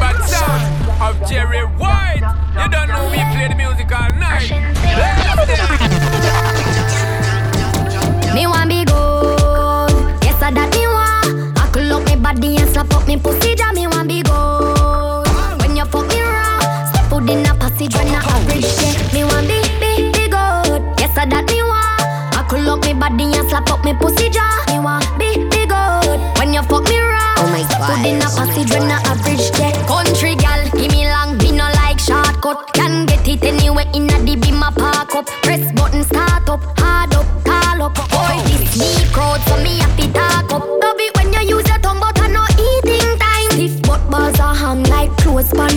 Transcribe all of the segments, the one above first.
bad sound of Jerry White. You don't know we play the music all night. Me want be good. Yes, I that me want. I could look me body and slap up me pussy. That me want be good. When you fuck me raw, step foot in a passage when I average. Yeah. Me want be be be good. Yes, I that me want. I could look me body and slap up me pussy jaw. Me want be be good. When you fuck me raw, Oh my step foot God. in a Oh my passage when I God. average. Yeah.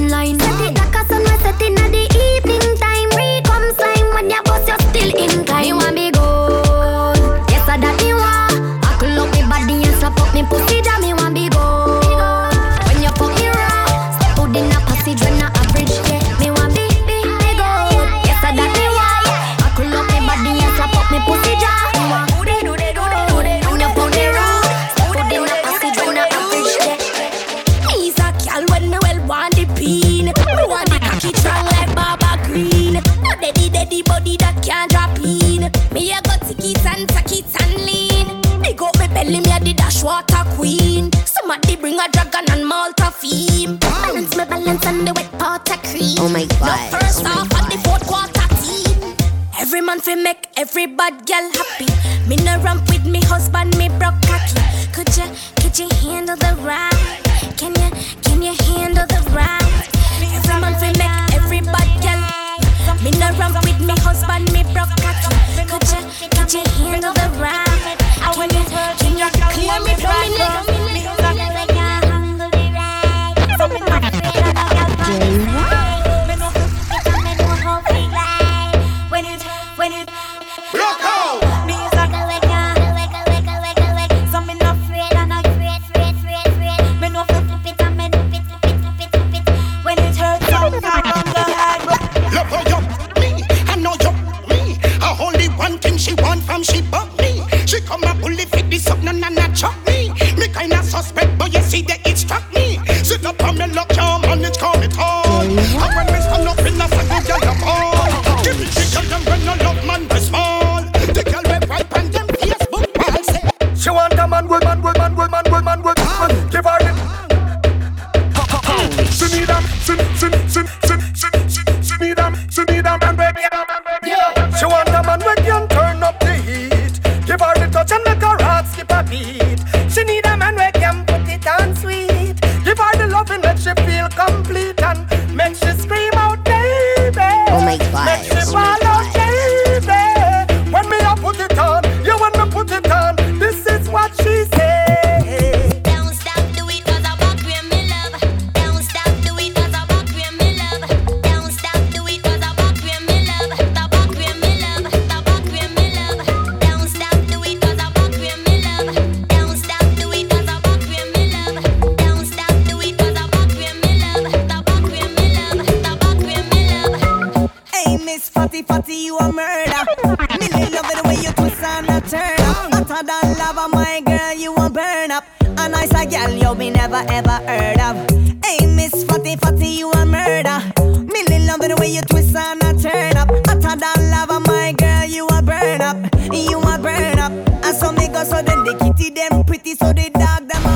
Clothes cream. My No God. first off and the fourth quarter team. Every man fi make every bad girl happy. Me no ramp with me husband, me broke cocky. Could you, could you handle the ride? Can you, can you handle the ride? Every man fi make every bad girl. Me no ramp with me husband, me broke cocky. Could you, could you handle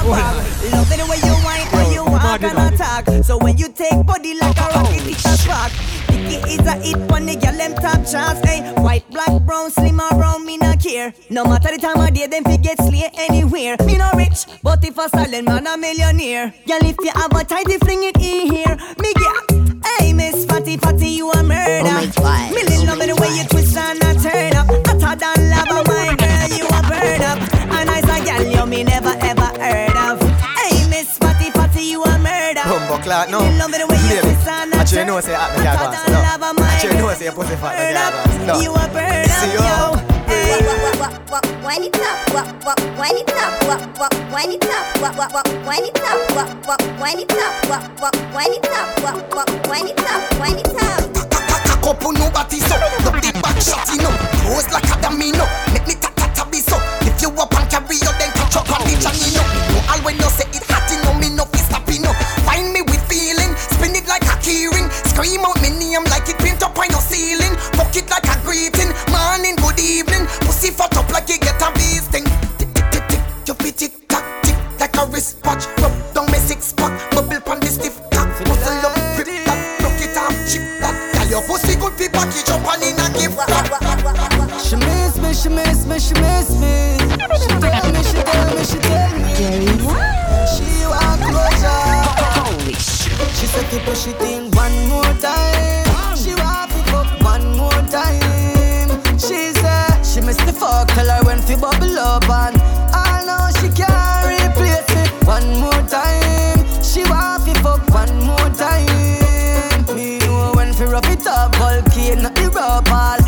dog them a bark. Love it the way you whine and you walk and attack. So when you take body like a rocket, it's a spark. Picky is a hit when the girl them top shots. Hey, white, black, brown, slim or brown, me not care. No matter the time of day, them fi get slay anywhere. Me no rich, but if a silent man a millionaire. Girl, if you have a tighty, fling it in here. Me get. Hey, Miss Fatty Fatty, you a murder. Oh my God. Me Oh love the way you twist and a turn up. I Hotter than lava, my girl, you a burn up. And nice a girl, you me never ever heard way you Baby, twist and a I you turn know say I me Hotter can't than no. lava, my I you know girl. say pussy fat Burn me up. can't No. You a burn up, See you. yo. Hey. Wind it up, wap, wap, wind it up, wap, wap, wind it up, wind it up, wap, wap, wind it up, wap, wap, wind it up, wap, wap, wind it up, wind it up. Cock up on nobody so Not the back shot you know Pose like a domino Make me ta ta ta be so If you up and carry you then catch up on the channel Know all when you say it hot you know me no fi stop you know Find me keyring. Scream out my name like it print up on your ceiling. Fuck it like a greeting. Morning, good evening. Pussy fucked up like you get a beasting. Tick tick tick tick. your beat tick tock tick like a wristwatch. Rub down my six pack. Bubble pon this stiff tack. Muscle up, rip that. Knock it off, chip that. Tell your pussy good fi package up and in and give She miss me, she miss me, she miss me. She tell me, she tell me, she tell me. With feeling to push it in one more time. She want to fuck one more time. She said she missed the fuck, tell her when fi bubble up and I know she can't replace me. One more time, she want fi fuck one more time. Me know when fi rough it up, volcano rub all.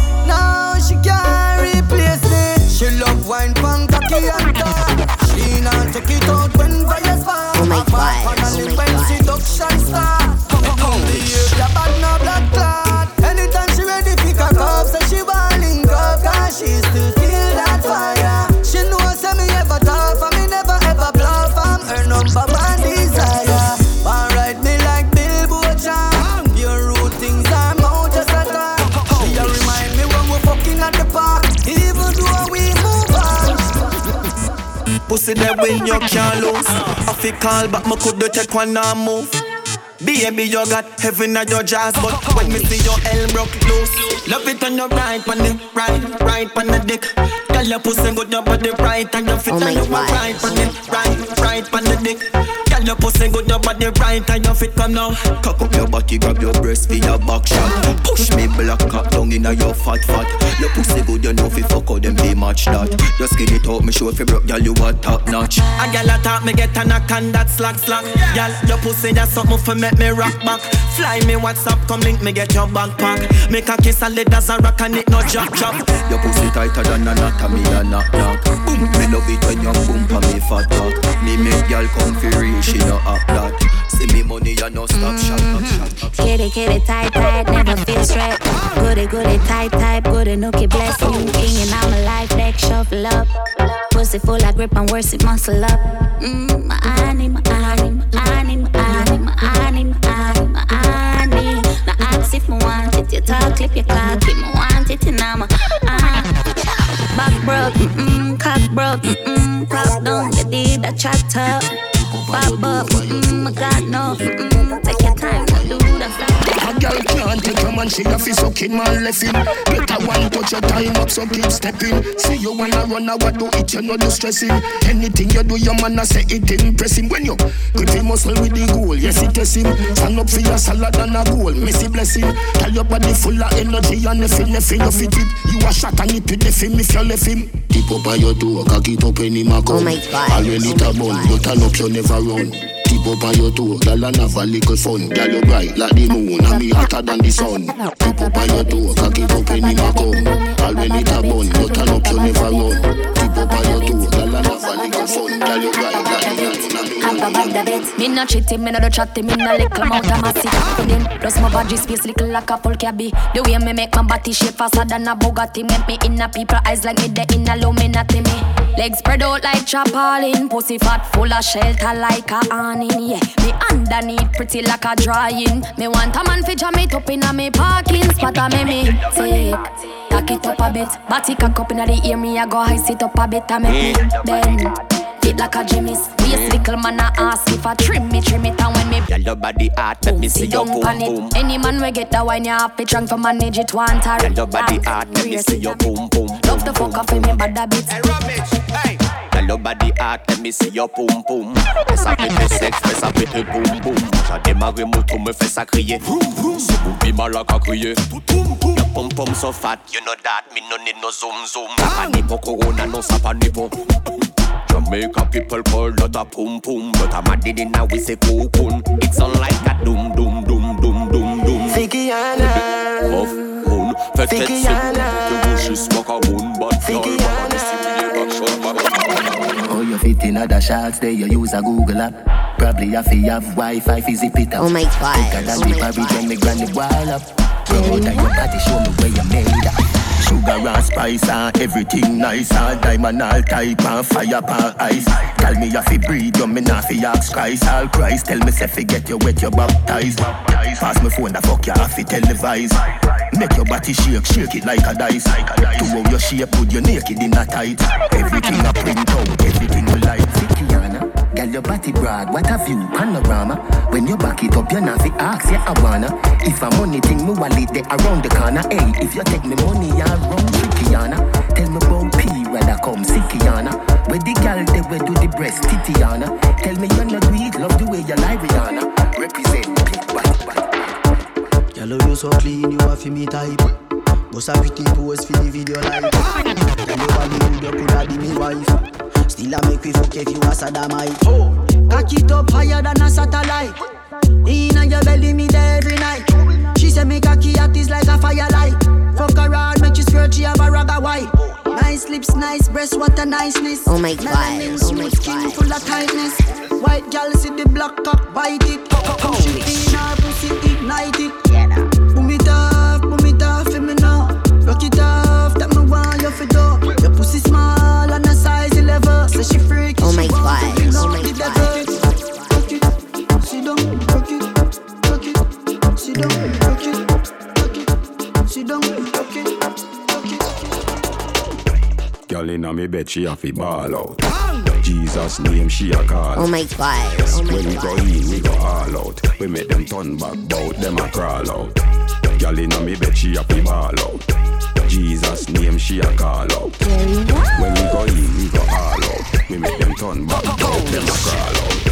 When you can't lose. I feel call but me could take one and move. Baby, you got heaven at your jaws, but when me see your elm broke loose, love it on your right, on the right, right on the dick. Girl, your pussy good, your body right, and your fit Oh my and right on the right, right on the dick. Girl, your pussy good, your body right, and your fit come now. Cock up your body, grab your breast for your back shot. Push me black cock down inna your fat fat. Your pussy good, you know fi fuck out them be match that. Just get it out, me show you broke, girl, you a top notch. A girl a talk, me get a knock and that slack slack. Girl, your pussy that's something for make me rock back. Fly me WhatsApp, come link me get your backpack. Make a kiss lead as a rock and it no drop drop. Your pussy tighter than a knot, me a knock knock. Boom, me love it when you boom for me fat cock. Me make girl come for real, she no act that. See me money and no stop shot, shot, shot, shot. Kitty, kitty, tight, tight, never feel straight. Goody, goody, tight, tight, goody, nookie, bless me. King and I'm a life deck, shuffle up. Pussy full of grip and worse it muscle up. Mmm, honey, my honey, my honey, my honey. Now ask if me want it, you talk, clip your cock, if me want it, and I'm a ah. Back broke, mm-mm, cock broke, mm-mm, prop down, you did a chat up. Pop up, mm-mm, I got no, mm-mm, take your time, do. A girl can't take your man, she a fi sucking man left in. Get a one touch your time up, so keep stepping. See you wanna run, what do it, you know the stressing. Anything you do, your man a say it impressing. When you him muscle with the goal, yes it test him. Stand up for your salad and a goal, messy blessing. Tell your body full of energy and nothing, nothing you fit it. You a shot and it to the film if you left him. Tip up on your door, cock it up when him a. Oh my God, All oh a my bun, you turn up, you never run. Up on your toe, girl and have a little fun. Girl you bright like the moon, and me hotter than the sun. Tip up on your toe, cock it up when him a come. All when it a bun, you turn up, you never run. Tip up on your toe, and have a little fun. Like the moon, and me Up above the bed. Me no cheating, me no do chatting, me no little amount of massive pudding. Plus my body space little like a full cabby. The way me make my body shape faster than a Bugatti. Make me in a people eyes like me the in Illuminati me. Legs spread out like chapalin. Pussy fat full of shelter like a awning. Yeah, me underneath pretty like a drying. Me want a man fi jam it up in a me parking spot. A me me take. Tack it up a bit, body cock up inna the ear. Me I go high sit up a bit. I A me bend. Fit like a Jimmy's Waist little man a ask if I trim me, trim it And when me Girl, your body hot, let me see your boom boom. Any man we get the wine, you have to drunk for manage it one time Girl, your body hot, let me see your boom boom. Love the fuck off me bad a bit Girl, your body hot, let me see your boom boom. Fais ça péter sexe, fais ça péter boum boum. J'ai démarré moto, me fais ça crier. C'est boubi malak à crier. Your pom pom so fat, you know that. Me no need no zoom zoom. Ça pas ni pour corona, non ça pas ni pour. Jamaica people call that a pum pum, but I'm a did now we say cocoon. It's on like a doom doom doom doom doom doom. Fikiana. Puff, moon, c'est bon. Que vous juste moque à moon, bad girl. Maman, ici, oui, les back shot, back you fit in other shots, there you use a Google app. Probably have to have Wi-Fi fi zip it up. Oh my God, Thicker than oh my God. when me granny boil up. Promote your body, show me where you made up. Sugar and spice and everything nice and diamond all type and fire pan ice. Tell me you fi breathe, you me not fi ask Christ. All Christ tell me say fi get you wet, you baptized. Pass me phone, the fuck you have fi televise. Make your body shake, shake it like a dice. To how your shape, put your naked in a tight. Everything a print out, everything you like. Girl, your body broad, what a view, panorama. When you back it up, you're not fi ask, yeah, I wanna. If a money thing, me wallet there around the corner. Hey, if you take me money, you run Trickiana. Tell me about P, rather come Sickiana. Where the gal they where do the breast, Titiana. Tell me you're not do love the way you lie, Rihanna. Represent, big body, body. Girl, you so clean, you are for me type. Bust a pretty pose for the video life. Girl, you are the you coulda be me wife. Still I make we fuck if you a sodomite. Oh, cock it up higher than a satellite. Inna your belly, me there every night. She say me cocky hot is like a firelight. Fuck around, make you squirt, she have a ragga white. Nice lips, nice breasts, what a niceness. Oh my God, Melanin, oh my smooth skin, God. full of tightness. White gal see the black cock, bite it. Push it in her pussy, ignite it. Boom Girl inna me bed, she a fi ball out. Jesus name, she a call. Oh my God, oh my when we go in, we go all out. We make them turn back, bout them a crawl out. Girl inna me bed, she a fi ball out. Jesus name, she a call out. When we go in, we go all out. We make them turn back, bout them a crawl out.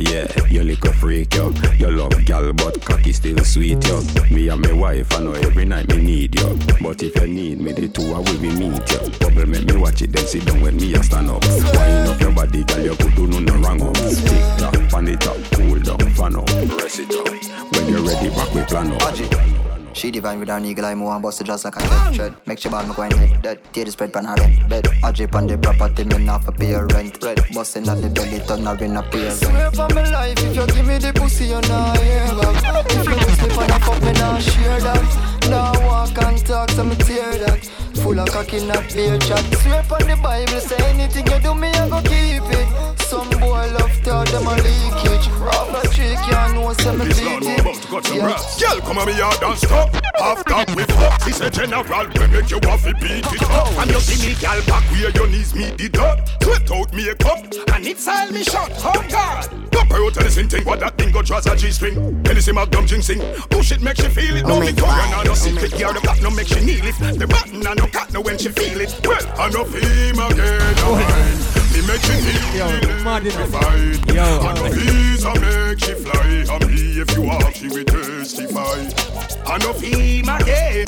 Yeah, you little freak, yo. You love gal, but cocky still sweet, yo. Me and my wife, I know every night me need you. But if you need me, the two will we meet, yo. Bubble make me watch it, then sit down when me a stand up. Wind up your body, girl, you could do no no wrong oh. up. Tick tock, pan it up, cool down, fan up, press it up. When you're ready, back we plan up. She divine with her eagle eye, move and bust it just like a tread. Make sure ball, me go and dead. Tear the spread pan her head bed. I drip on the property, me not for pay rent. Red busting at the belly, turn her in a pair. Swear for my life, if you give me the pussy, you nah hear back. If you me for the fuck, me nah share that. Nah walk and talk, so me tear that. Full of cocky, not beer chat. Swear on the Bible, say anything you do, me I go keep it. Some boy love talk, them a leakage. Rob a trick, you know, say me beat lad about to cut some rats. Girl, come on me yard and stop. Half that we fuck. This a general we make you have to beat it up. And you see me, girl, back where your knees meet the dirt. Sweat out me a cup, and it's all me shot. Oh God. Pop out to listen thing, what that thing go draws a G-string. Anything my gum sing. Push oh, it, make she feel it. Oh No my Victoria, God, no oh it. Girl, the back no make she kneel it. The button and no cat no when she feel it. Well, I know him again. Me make she feel it. mad She fight. Yo. I know visa make she fly. I'm me if you ask, she will testify. I know him again.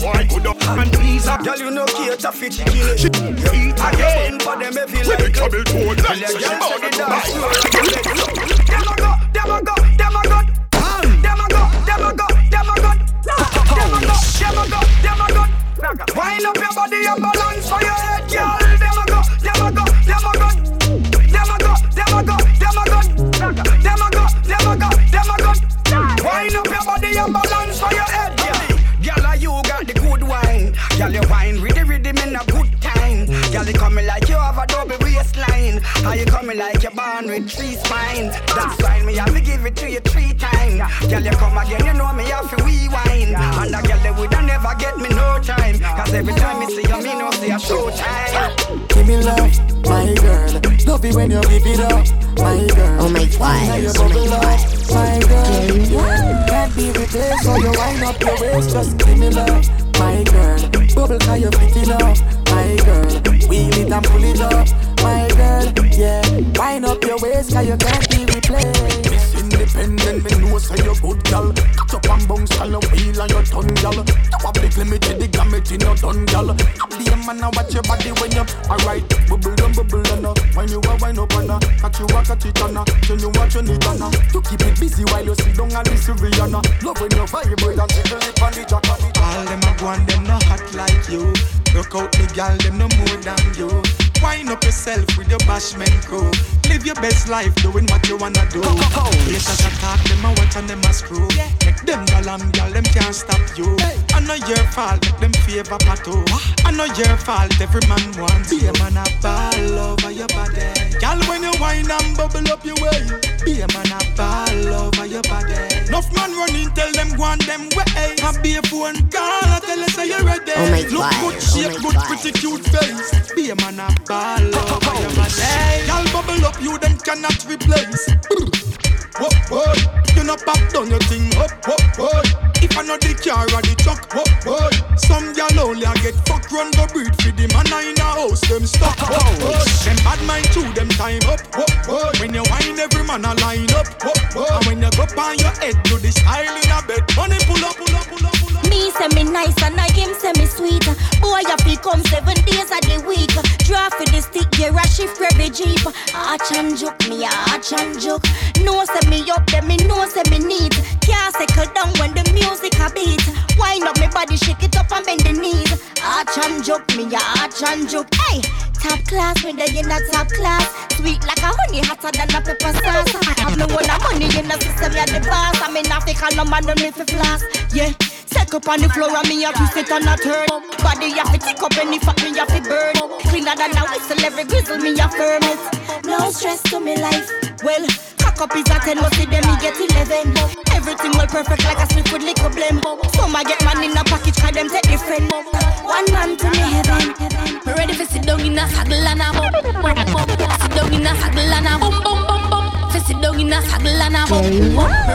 Why could up and visa? Girl, you know cater fit kill it. She Eat again for them if you We be like trouble to Tell like your she girl bound say to the dance floor buy. Them a go, them a go, them a go Them a go, them a go, them a go Them a go, them a go, them a go Wind up your body and balance for your head, girl Them a go, them a go, them a go Them a go, them a go, them a go Them a go, them a go, them a go Wind up your body and balance for your head, girl Girl, you got the good wine. Girl, you wine the rhythm in a good. Girl, you coming like you have a double waistline. How you coming like you're born with three spines? That's why me have to give it to you three times. Girl, you come again, you know me I have to rewind. And a girl, they woulda never get me no time. Cause every time me see you, me know see a show time. Give me love, my girl. Love it when you give it up, my girl. Oh my Now God, you oh my bubble God. my girl. Yeah. Can't be replaced, so you wind up your waist. Just give me love, my girl. Bubble cause you fit it up, my girl. Wheel it and pull it up, my girl. Yeah. Wind up your waist cause you can't be replaced. Miss Independent, me know say you good gal. Catch up and bounce, gal, no wheel on your tongue, gal. You have the limited, the gamut in your done, gal. Be a man and watch your body when you alright. Bubble and bubble and uh, when you a wind up and uh, catch you a catch it and uh, then you watch your need and uh, to keep it busy while you sit down and listen Rihanna. Love when you vibrate and jiggle it on the jack. All them a go and them no hot like you. Look out the gal, them no more than you. Wind up yourself with your bashment crew. Live your best life doing what you wanna do. Haters a talk, them a watch and them a screw. Make them gal and gal, them can't stop you. I know your fault, make them favor pato. I know your fault, every man wants. Be a man a ball over your body. Gal, when you wine and bubble up your way. Be a man a ball over your body. Enough man running, tell them go on them way. I be a phone call, I tell us say you're ready. Oh my Look God, good oh shape, my good pretty cute face. Be a man a ball. Gal, bubble up, you then cannot replace. Whoa, whoa, you know pop down your thing up, whoa, whoa. If I know the car or the truck, whoa, whoa. Some gal only a get fuck run go breed for the man in a house, them stuck, whoa, whoa. Bad mind to them time up. Whoa, whoa. When you wine, every man a line up. Whoa, whoa. And when you go on your head, do the style in a bed. Money pull up, pull up, pull up, pull up. Me say me nice and I him say me sweet. Boy, I feel come seven days of the week. Draw for the stick, gear a shift every jeep. Arch and joke, me arch and joke. No say me up there, me no say me need. Can't settle down when the music a beat. Wind up me body, shake it up and bend the knees. Arch and joke, me arch and joke. Hey, top class, me there in a top class. Sweet like a honey, hotter than a pepper sauce. I have no one money in the system, you're the boss. I'm in Africa, no man don't for floss. Yeah. Set up on the floor and me a twist it and a turn. Body have to tick up any fat me have to burn. Cleaner than a whistle, every grizzle me a firm. No stress to me life. Well, cock up is a ten, but see them me get eleven. Everything well perfect like a slip with liquor blend. Some I get man in a package, cause them take different. One man to me heaven. Me ready for sit down in a saddle and a bum. Sit down in a saddle and a bum bum sit down in a saddle and a bum.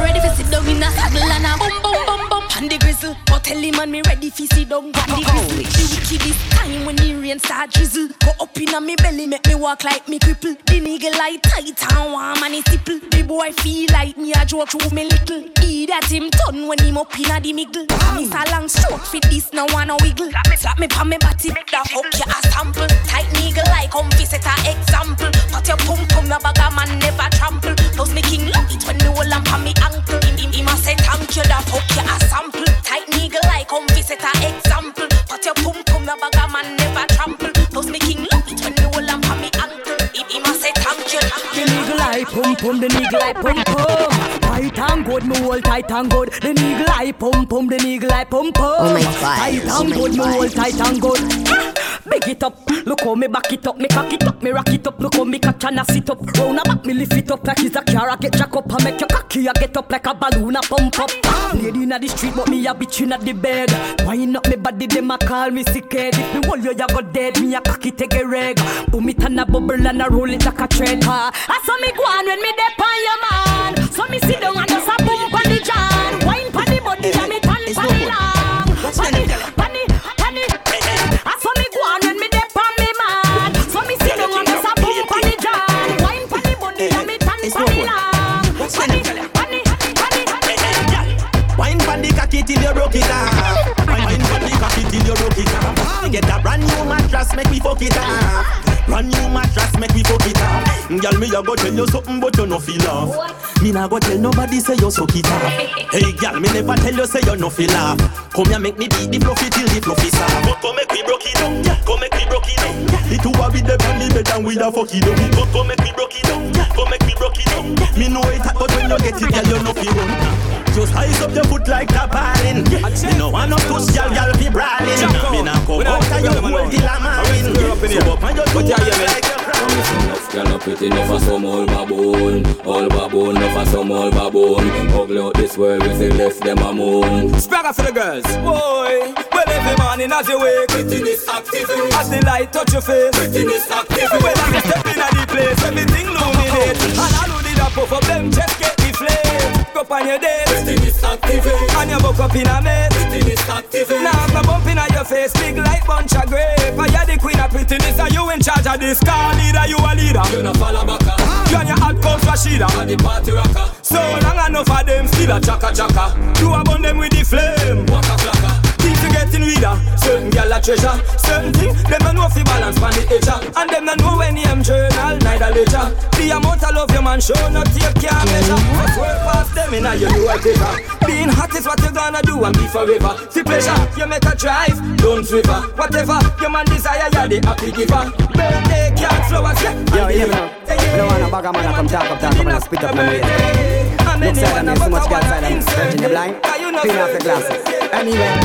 Ready for sit down in a saddle and a bum bum bum bum. And the grizzle, but tell him man me ready fi sit down. And the grizzle, the wickedest time when the rain start drizzle. Go up inna me belly, make me walk like me cripple. The nigga like tight and warm and he stipple. The boy feel like me a joke through me little. He that him turn when him up inna the middle. Miss a long stroke fit this, no wanna wiggle. Slap me pa me body, make that fuck you a sample. Tight nigga like come visit a example. Put your pum pum, no bag a man never trample. Plus me king love it when me hold on pa me ankle. Him, him, him a say thank you, that fuck you a sample. Tight nigga like come visit a example. Put your pum pum, no bag a man never trample. Plus me king love it when me hold on pa me ankle. Him, him a say thank you. The nigga like pum pum, the nigga like pum pum. Tight and good, me hold tight and good. The nigga like pum pum, the nigga like pum pum. Oh my God. Tight Oh and my good, me hold tight and good. Big it up, look how me back it up, me cock it up, me rock it up, look how me catch and I sit up. Round a back, me lift it up like it's a car, I get jack up, I make your cocky, I get up like a balloon, I pump up. Lady inna the street, but me a bitch inna the bed. Wind up me body, them a call me sick head. If me hold you, you go dead, me a cocky take a reg. Boom it and a bubble and a roll it like a. Ah, I saw me go on when me dep on your man. So me sit down and just a boom pon the jan. Wine pon the body and me tan pon the long. Pon the, pon the, pon the. I saw me go on when me dep on me man. So me sit down and just a boom pon the jan. Wine pon the body and me tan pon the long. Pon the, pon the, pon the. Wine pon the cocky till you broke it off. Wine pon the cocky till you broke it off. Get a brand new mattress, make me fuck it off. Brand new mattress, make me fuck it off. Mm, girl, me a go tell you something, but you no feel off. Me nah go tell nobody say you suck it off. Hey, girl, me never tell you say you no feel off. Come here, make me beat the fluffy till the fluffy soft. But come make me broke it down, yeah. Come make me broke it down. Of it, they on the bed and we da fuck it down. But come make me broke it down, yeah. Come make me broke it down. Me know it, but when you get it, girl, you no feel run. Just ice up your foot like the ballin'. Me no want no push, girl be brawling. Me nah come out of your hole till I'm married. So up on your two like a Girl up it enough for some old baboon All baboon, enough for some old baboon Ugly out this world, we say less them a moon Spragga for the girls. Boy, well every morning as you wake, prettiness activate. As the light touch your face, prettiness activate. When I step in the place, everything illuminate. And who did a puff up them chest get Go up on your date, prettiness activate. And you buck up in a mess, prettiness activate. Now I'm a bump in your face, big like bunch of grape. You're the queen of prettiness, and you in charge of this car leader, you a leader. You no follow back You and your hot coach Rashida. And the party rocker So long enough of them still a chaka chaka. You a burn them with the flame. Waka flaka People getting weeder. Certain gal a treasure. Certain thing them no know fi balance pan the edge. And them no know when name journal neither ledger. The amount of love your man show not take can't measure. Just work past them inna your you a taker. Being hot is what you gonna do and be forever. See pleasure, you make a drive, don't swiver. Whatever your man desire, you're the happy giver. Birthday card flowers, yeah. Yo, hear me now. I don't want a bag of man to come talk up, talk up and spit up my waist. Look side of me, so much girl side of me. Virgin, you blind? Clean off your glasses. Anyway,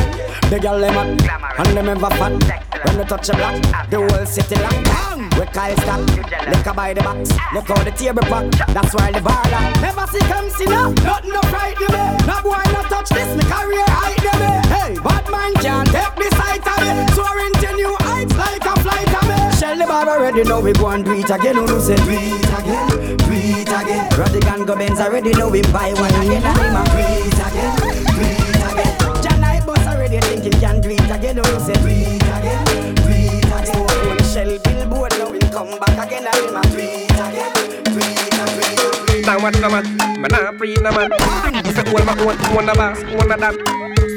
the girl them hot, and them ever fat. When they touch a block, the whole city lock. We Kyle stop, liquor by the box. Look how the table pack, that's why the bar lock. Never see come see now, nothing no frighten me. No boy no touch this, me career hide them. Hey, bad man can't take the sight of me. Soaring to new heights like a flight of me. Shell the bar already know we go and do it again. Who say do it again, do it again. Radigan go Benz already know we buy one again. And him a do it again, thinking can again. Who say do it again, do again. So when Shell billboard now in come back again and my breathe again, breathe and breathe, breathe. Now what's the man? Man, I breathe no man. I say, hold my own, own the boss, own the that.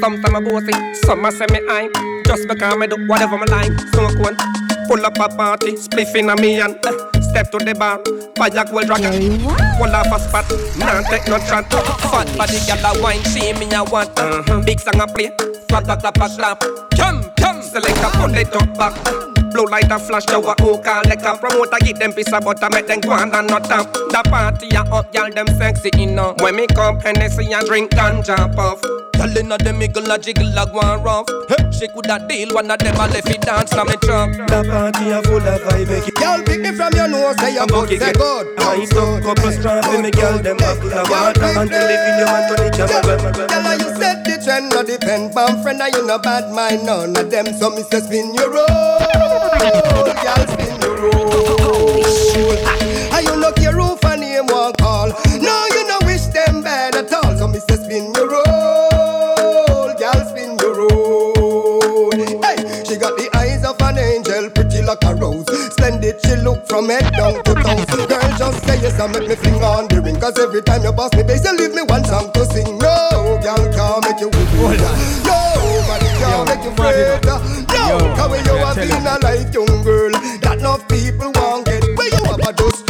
Sometimes I bossy, some I say me I'm. Just because I do whatever my like. Smoke one, pull up a party, spliff in a me and uh, step to the bar. Fire gold dragon, pull off a spot. Nah take no chat. Fat body gyal a wine, see me a want. Uh-huh. Big song a play, clap clap clap clap. Come come, select a pull it up back. Blue light a flash, show a who call like a promoter Give them piece of butter, make them go on and not up The party a up, y'all them sexy enough. When me come Hennessy and drink ganja puff Y'all inna them miggle a jiggle a go on rough. Hey, She coulda deal, one of them a left it dance na me trap The party a full of vibe, make it Y'all pick me from your nose, say you're good, say good. I don't couple strap, me girl them a full of water Until they feel you man to the jam Girl, you set the trend, no depend. On friend And you no bad mind, none of them. So me say spin your roll Girl, spin your roll And you no care who for name one call? No, you no wish them bad at all. So me say spin your roll Girl, spin your roll Hey, she got the eyes of an angel Pretty like a rose. Splendid, she look from head down to toes. Girl, just say yes and make me fling on the ring. Cause every time you pass me bass You leave me one song to sing make you weak Nobody can't make you afraid No, cause when you have been a life young girl. That enough people won't get Where you have a just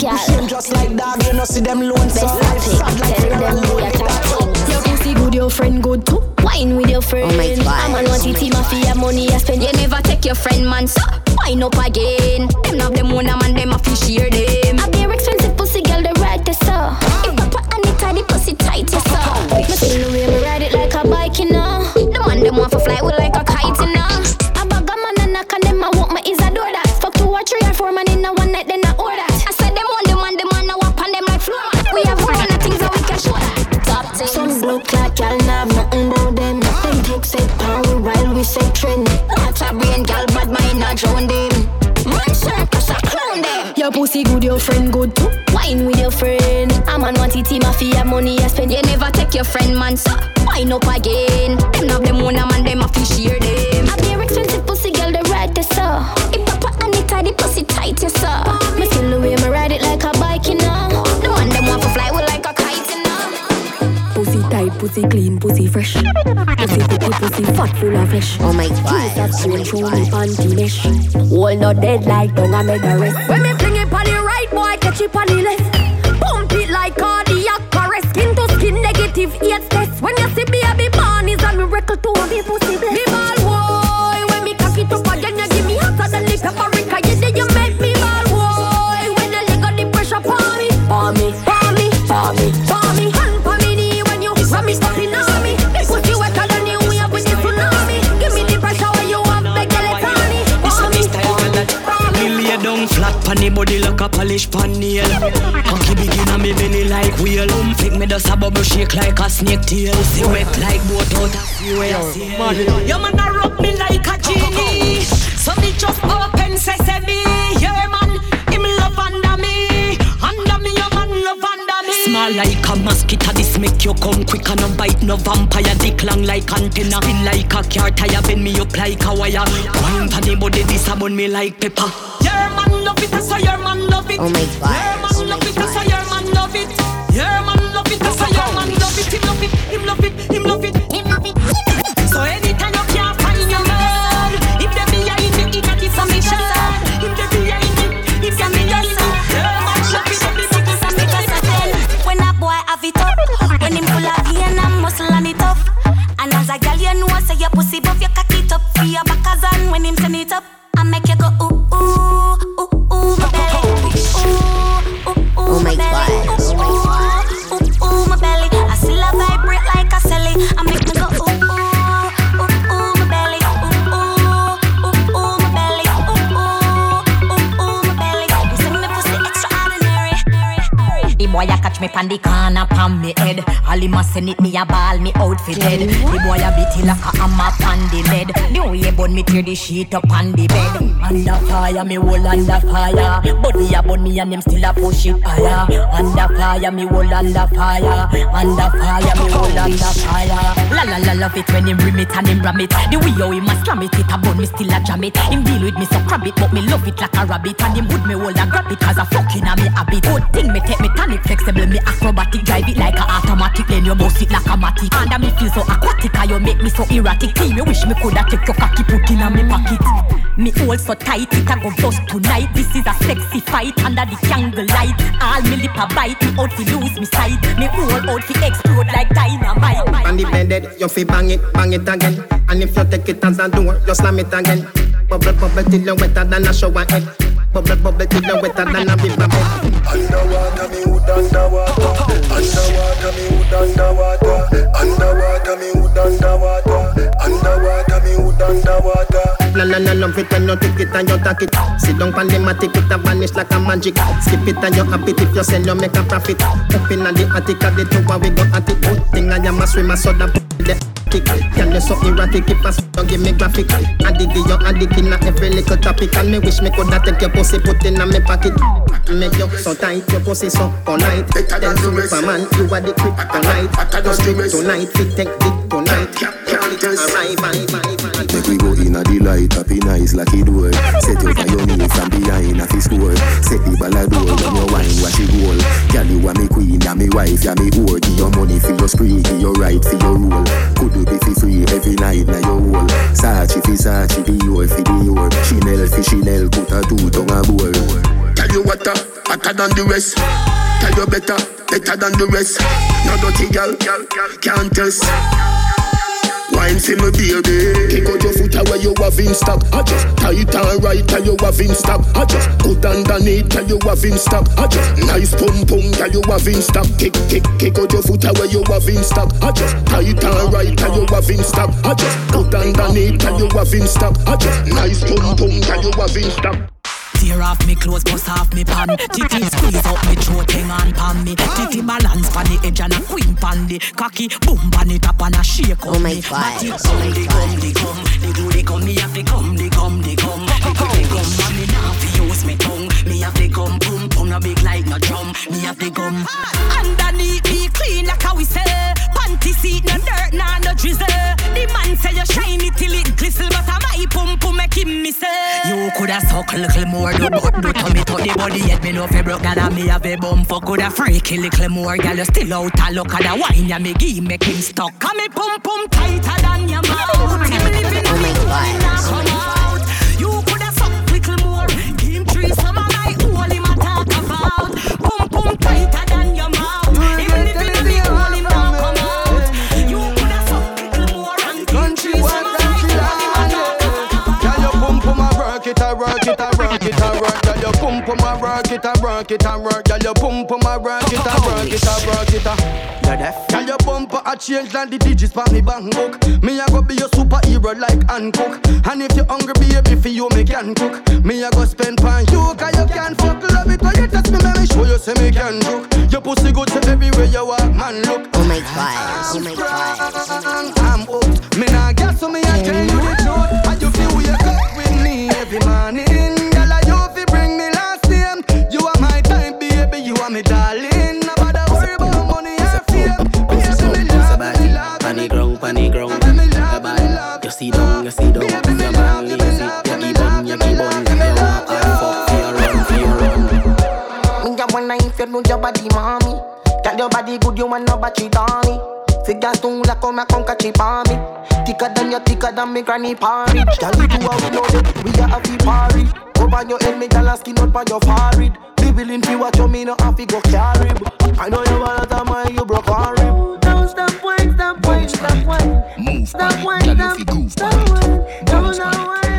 girl. Shame just like dog, you know see them. Life sad like Tell them we are top Your pussy good, your friend good too. Wine with your friend. Oh my God. I'm on one oh team, mafia money I spend. You never take your friend, man, so wine up again. Them have them one man, them a fish share them. A very expensive pussy girl, the right to so. If papa and it tight, the pussy tight, you so. Me see the way me ride it like a bike, you know. The man them want to fly with like a kite, you know. Friend. I'm on one team, mafia money I spend. You never take your friend, man, so wine up again. Them have them one man, them a fish share them. A very expensive pussy girl, the right to so. If papa and it tight, the pussy tight, you so. Me still the way me ride it like a bike, you know. The man them want to fly with like a kite, you know. Pussy tight, pussy clean, pussy fresh. Pussy cookie, pussy fat, full of flesh. Oh my God. that soul through me panty mesh. Wall not dead like dung, I make a rest. When me fling it on the right, boy, catch it on the left. Positive AIDS test. When you see baby born is a miracle to a be pussy blessed. Me ball boy, when me cock it up again, you give me hotter than the paprika. You say you make me ball boy, when you lick on the pressure for me, for me, for me, for me, for me. Hand for me knee when you ram me up in on me. The pussy wetter than the wave with the tsunami. Give me the pressure when you have the girl it on me, for me, for me. Me lay down flat pon the body like a polish pan like wheel. Um, flick me just a bubble shake like a snake tail. See wet like boat out of fuel. Your man a rub me like a genie. So me just open sesame. Yeah man, him love under me. Under me, your man love under me. Small like a mosquito, this make you come quick and no bite no vampire. Dick long like antenna, spin like a car tire, bend me up like a wire. Wine for the body, this a bun me like pepper. Your man love it, so your man love it. Oh my God. Your man love it, so your man love it. Him love it, him love it, him love it, him love it. So anytime pan the corner pan me head. All him a send it me a ball me outfit head. The boy a beat it like a hammer pan the lead. The way he bun me tear the sheet up on the bed. Under fire me hold under fire. Body a bun me and him still a push it higher. Under fire me hold under fire. Under fire me hold under fire. La la la love it when him rim it and him ram it. The way how him a slam it, it a bun me still a jam it. Him deal with me so crab it, but me love it like a rabbit. And him would me hold and grab it cause a fucking a me habit. Good thing me take me tonic flexible, me acrobatic, drive it like a automatic. Then you boss it like a matic. Under me feel so aquatic, and you make me so erratic. Team, you wish me coulda take your cocky put in a me pocket. Me hold so tight, it a go bust tonight. This is a sexy fight under the candle light. All me lip a bite, me out fi lose me sight. Me whole out fi explode like dynamite. On the bed, you fi bang it, bang it again. And if you take it as a door, you slam it again. Bubble, bubble till you wetter than a shower head. Bubble, bubble till you wetter than a river bed. Underwater, me hood underwater. Underwater, me hood underwater. Underwater, me hood underwater. Underwater, me hood underwater. La la la love it when you take it and you take it. Sit down pan the matic, it a vanish like a magic. Skip it and you happy if you sell, you make a profit. Up in the attic, at the top, we go at it. Good thing I am a swimmer, so that the kick. Can you so erratic, if I don't give me graphic. Addict, you addict in every little topic. And me wish me coulda take your pussy, put in a me pocket. Make you so tight, your pussy so polite. Tell you if man, you are the kryptonite. Drink tonight, take dick tonight. Call it alright, bye, bye, bye. Make we go in a delight, happy nice like it door. Set you for your knee from behind a fi score. Set the ball a door when you wine, watch it roll. Girl, you are me queen, and me wife, and me whore. Give your money for your spree, give your right for your role. Could do be fi free every night na your whole. Sachi fi Sachi, the your fi the your. Chanel fi Chanel, put a two tongue a bowl. Tell you what, uh, hotter than the rest. Tell you better, better than the rest. No dirty girl, can't test. Wine for me baby. Kick out your foot away you have in stock. I just tight and right tell you have in stock. I just put underneath tell you have in stock. I just nice pum pum tell you have in stock. Kick kick kick out your foot away you have in stock. I just tight and right tell you have in stock. I just put underneath tell you have in stock. I just nice pum pum tell you have in stock Tear off me clothes, bust off me pan. Titty squeeze up me throat, hang on pan me. Titty balance pan the edge and a queen pan the cocky. Boom pan it up and a shake Oh my God. But it come, the come, the come, the do the come. Me have to come, the come, the come, the come, the come. And me now fi use me tongue. Me have to come, boom, boom, no big like no drum. Me have to come. Underneath me clean like how we say. Panty seat, no dirt, nah, no drizzle. The man say you shine it till it glisten, You coulda suck a little more, do but do to me to the body yet me know fi broke gal and me have a bum fuck coulda freak a little more, gal you still out a look at the wine ya me give make him stuck. Come me pum pum tighter than your mouth. Oh my God. A work it a work it a work. Girl, your pum pum a work it a work it a work. Girl, your pum pum a work it a work it a work it a. You're deaf. Girl, your bumper a change like the digits pa me bank book. Me a go be your superhero like Hancock. And if you hungry, baby, for you me can cook. Me a go spend pan you, cause you can fuck love it. Cause you touch me, let me show you say me can do. Your pussy good to everywhere you walk, man. Look. Oh my god, oh my god. I'm hooked. Me nah guess so me I tell you the truth. And you feel every morning. Girl, I you fi bring me last name. You are my time, baby. You are me darling. No bother worry about money or fame. Baby, me love, me love. Panic ground, panic ground. You see down, you see down. Your man lazy. You keep on, you keep on. You want hard fuck, fear run, fear run. Me a wonder if you know your body, mommy. Tell your body good, you want no battery, Donny. Figure soon like come and come catch it on me. Thicker than you, thicker than me granny porridge. Tell you do what we know that we are happy party. Over your head, me tell her skin out by your forehead. Be willing to watch you, me no have to go carry. I know you want to time you broke our rib. Don't stop wine, stop wine, stop wine. Move, Stop wine, Girl, stop you fi goof stop pan it. wine. Don't pan know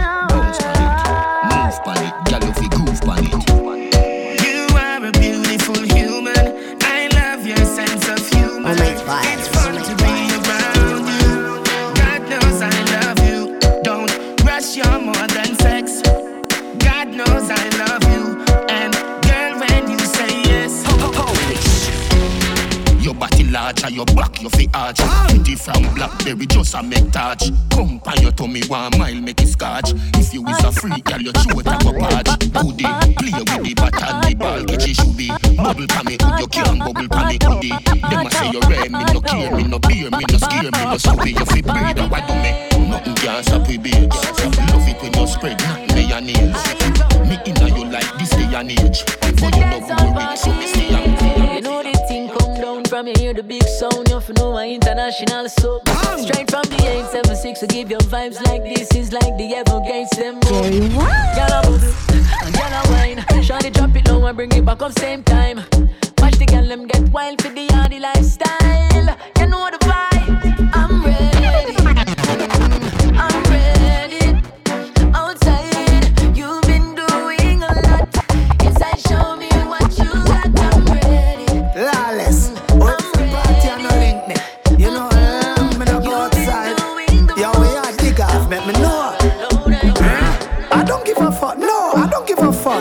large and your back you fi arch. Pretty from blackberry just a make touch. Come pa your tummy one mile make it scotch. If you is a freak, girl you show it a go patch. Goodie, play with the bat and the ball catch it should be. Bubble pa me, you can't bubble pa me goodie. Them a say you rare, me no care, me no beer, me no scare, me no stupid. You fi breed a why do me? Nothing can stop we babes. Love it when you spread nothing mayonnaise. Me inna you like this day and age. For you no worry, so me stay and from you hear the big sound. You to know my international so straight from the 876 to give you vibes like this is like the Evergates them. Gyal a bubble and gyal a wine. Shawty drop it low and bring it back up same time. Watch the gyal them get wild for the yardy lifestyle. You know the vibe. I'm ready. I'm ready. Outside,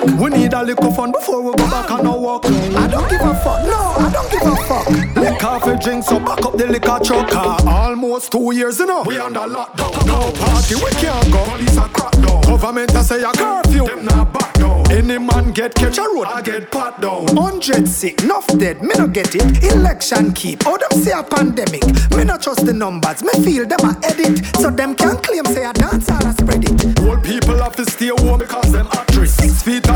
don't give a fuck. We need a little fun before we go back on our walk. I don't give a fuck, no, I don't give a fuck. Liquor for drink, so back up the liquor truck. Uh, almost two years, you know. We under lockdown. No party, we can't go. Police a crack down. Government a say a curfew. Them not back down. Any man get catch a road, I get pat down. Hundred sick, enough dead, me no get it. Election keep, oh them say a pandemic. Me no trust the numbers, me feel them a edit. So them can claim say a dance or a spread it. Old people have to stay home because them.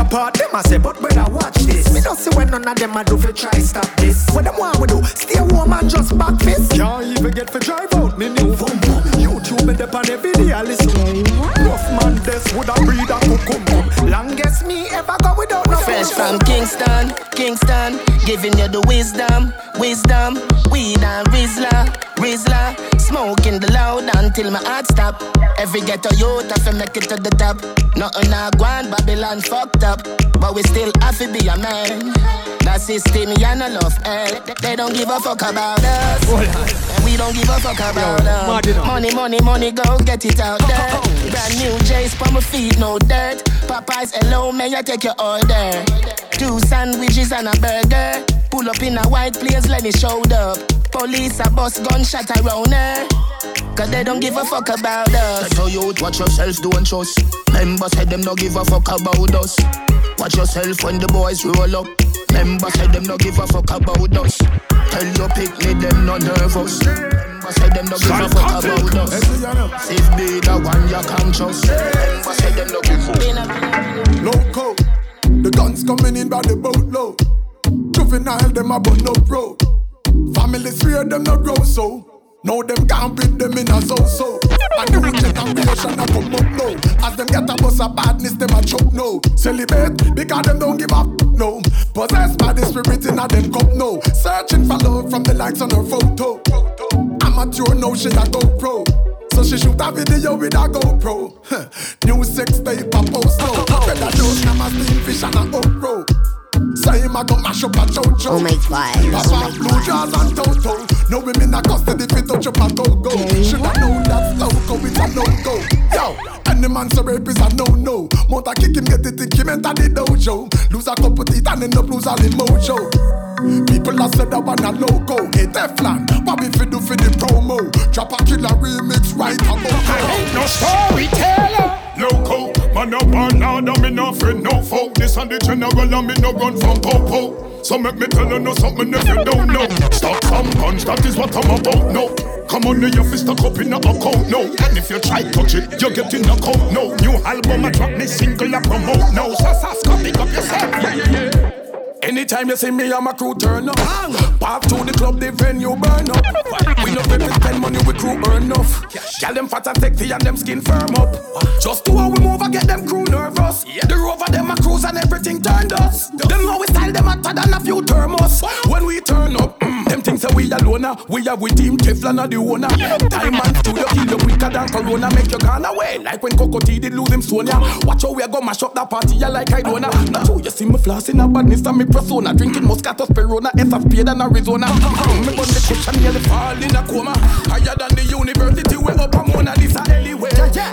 Six feet apart, them a say, but better watch this. Me don't see when none of them a do for try stop this. What them want we do? Stay home and just back fist. Can't even get for drive out, me new boom boom. YouTube me dep on every day, I listen. Rough man, this would a breed a cucumber. Longest me ever go without no fresh phone. from Kingston, Kingston, giving you the wisdom, wisdom, weed and Rizla, Rizla, smoking the loud until my heart stop. Every ghetto youth have to make it to the top. Nothing a gone, Babylon fucked up, but we still have to be a man. That system, ya no love, eh? They don't give a fuck about us, and we don't give a fuck about them. Money, money, money, go get it out there. Brand new J's for my feet, no dirt. Popeyes, hello, may I take your order? Two sandwiches and a burger. Pull up in a white place, let me show up. Police a bus gunshot around her. Cause they don't give a fuck about us. Tell you watch yourself, don't trust. Members said them no give a fuck about us. Watch yourself when the boys roll up. Members said them no give a fuck about us. Tell your picnic them no nervous. Members said them no give a fuck about us. If be the one you can trust. Members said them no give a fuck. Loco, the guns coming in by the boatload. Juvenile, them a bun up road. Families fear them no grow so. Now them can't beat them in a so-so. I do it in a new generation a come up now. As them get a bus of badness, them a choke no. Celebrate because them don't give up no. Possessed by the spirit in a them cup no. Searching for love from the likes on her photo. Amateur no she a go pro. So she shoot a video with a GoPro. New sex tape a post now. Better those a steam fish and a uproar. Say him a go mash up a chow Oh my god. Papa, oh blue jaws and toto. No women a custody fi touch up a go-go. Shoulda known that's loco, it's a no-go. Yo, any man so rape is a no-no. Mount a kick him, get it, think him enter the dojo. Lose a couple teeth and end up lose all the mojo. People have said that one a logo, a Teflon. What we fi do for the promo? Drop a killer remix right about I ain't no storyteller. Man a one nada, me no friend, no foe. This and the general, and me no run from popo. So make me tell you know something if you don't know. Stop some guns, that is what I'm about, no. Come on, your fist stuck up in a account, no. And if you try touch it, you get in a coat, no. New album, I drop me single, I promote, no. So, so, pick up yourself, yeah, yeah, yeah. Anytime you see me, I'm a crew turn up. Pop to the club, the venue burn up. We no pay spend money, we crew earn enough. Gal them fat and sexy and them skin firm up. Just to how we move, I get them crew nervous. The rover them a cruise and everything turned us. Them how we style them hotter than a few thermos. When we turn up, mm, them things say we alone. We are with team Teflon are the owner. Diamond studio kill you quicker than Corona. Make you gone away like when Coco T did lose him Sonia. Watch how we a go mash up that party, yeah, like I don't know. Now you see me flossing a badness and me persona. Drinking Moscato, Perona, S Spade and Arizona. Me bun the cushion nearly fall in a coma. Higher than the university, we up a Mona Lisa anyway.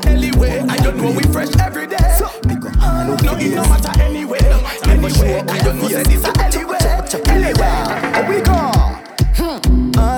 Anyway, I don't know we fresh every day. So, no, it no matter anyway. Anyway, I don't know this anyway. Anyway, we go.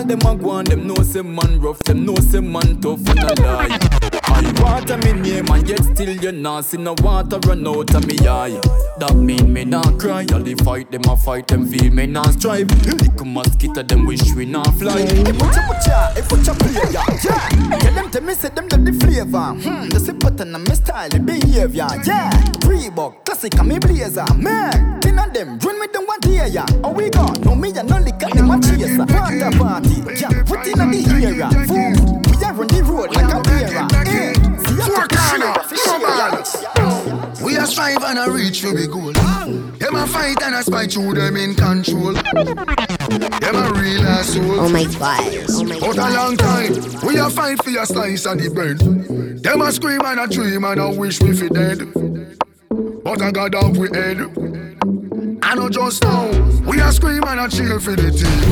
Them a go on, them know say man rough, them know say man tough and a lie. I water me name and yet still you not see no water run out of me eye. That mean me not cry, all the fight them a fight them feel me not strive. Little mosquito them wish we not fly. Hey, put your your, hey, put player, yeah. Tell them to me say them got the flavor. Hmm, the sip button and my style, the behavior, yeah. Reebok, classic and me blazer, man. Ten of them, run with them one day, yeah. Oh we go, no me and no liquor, them a chaser. Party party, yeah. Put in the era, food. We are on the road like a bearer. Eh, see a corner, We are strive and a reach for big goal. Them a fight and a spy through them in control. Them a real asshole. Oh my god. Oh my But a long time, we a fight for your slice of the bread. Them a scream and a dream and a wish we fi dead. But I got off we head. I know just now, we a scream and a cheer for the team.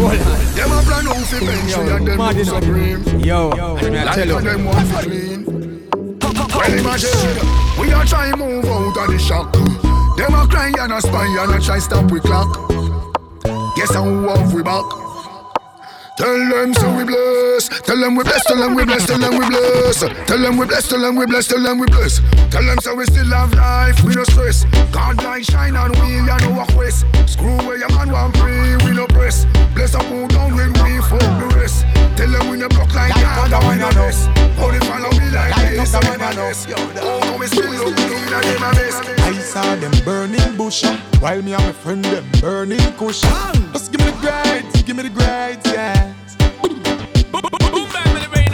Them a plan out fi bench we and them do supreme. Yo, Like for them want fi clean. Imagine, we a try move out of the shock. Them a cry and a spy and a try stop we clock. Guess how have we back? Tell them so we bless. Tell them we bless. Tell them we bless. Tell them we bless. Tell them we bless. Tell them we bless. Tell them we bless. Tell them so we still have life. We no stress. God light shine on we and no walk. Screw where your man want free. We no press. Bless up who down when we fuck the rest. Tell them we no block like that. That we no mess. How they follow me like this? I'm in a mess. Oh, we still look and them a mess. I saw them burning bush while me and my friend them burning kush. Just give me the grades, give me the grades, yeah.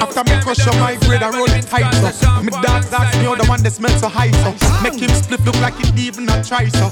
After me crush up my grade, I roll it tight so Me dogs ask me how the one that smell so high so Make him split look like it even not try so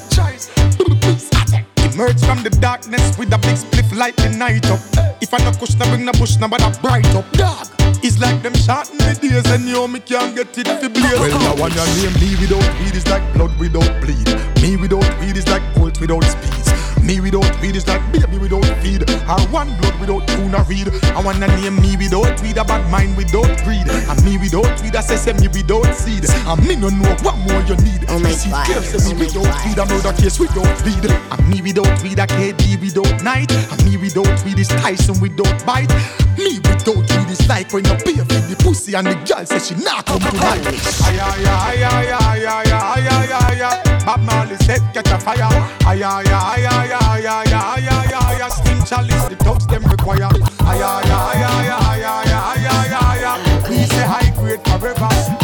Emerge from the darkness with a big spliff light the night up. If I no push, no bring no push, no but I bright up. Dog. It's like them shot in the days and you me can't get it fi blaze Well, I want your name, me without weed is like blood without bleed. Me without weed is like bolt without speeds me without weed is like baby without feed. Or one blood without tuna read. I wanna name me without weed, a bad mind without greed. And me without weed, I say say me without seed. And me no know what more you need. Oh my see, God. girl say me oh without weed, I know case without weed. And me without weed, I KD without night. And me without weed is Tyson without bite. Me without weed is like when you pay for the pussy and the girl says she not come tonight. Ay ay ay ay ay ay ay ay ay ay. Bob Marley said catch a fire. Ay ay ay ay ay ay ay ay ay ay. Steam chalice the tubs them require. Ay ay ay ay ay ay ay ay ay ay. We say high grade forever.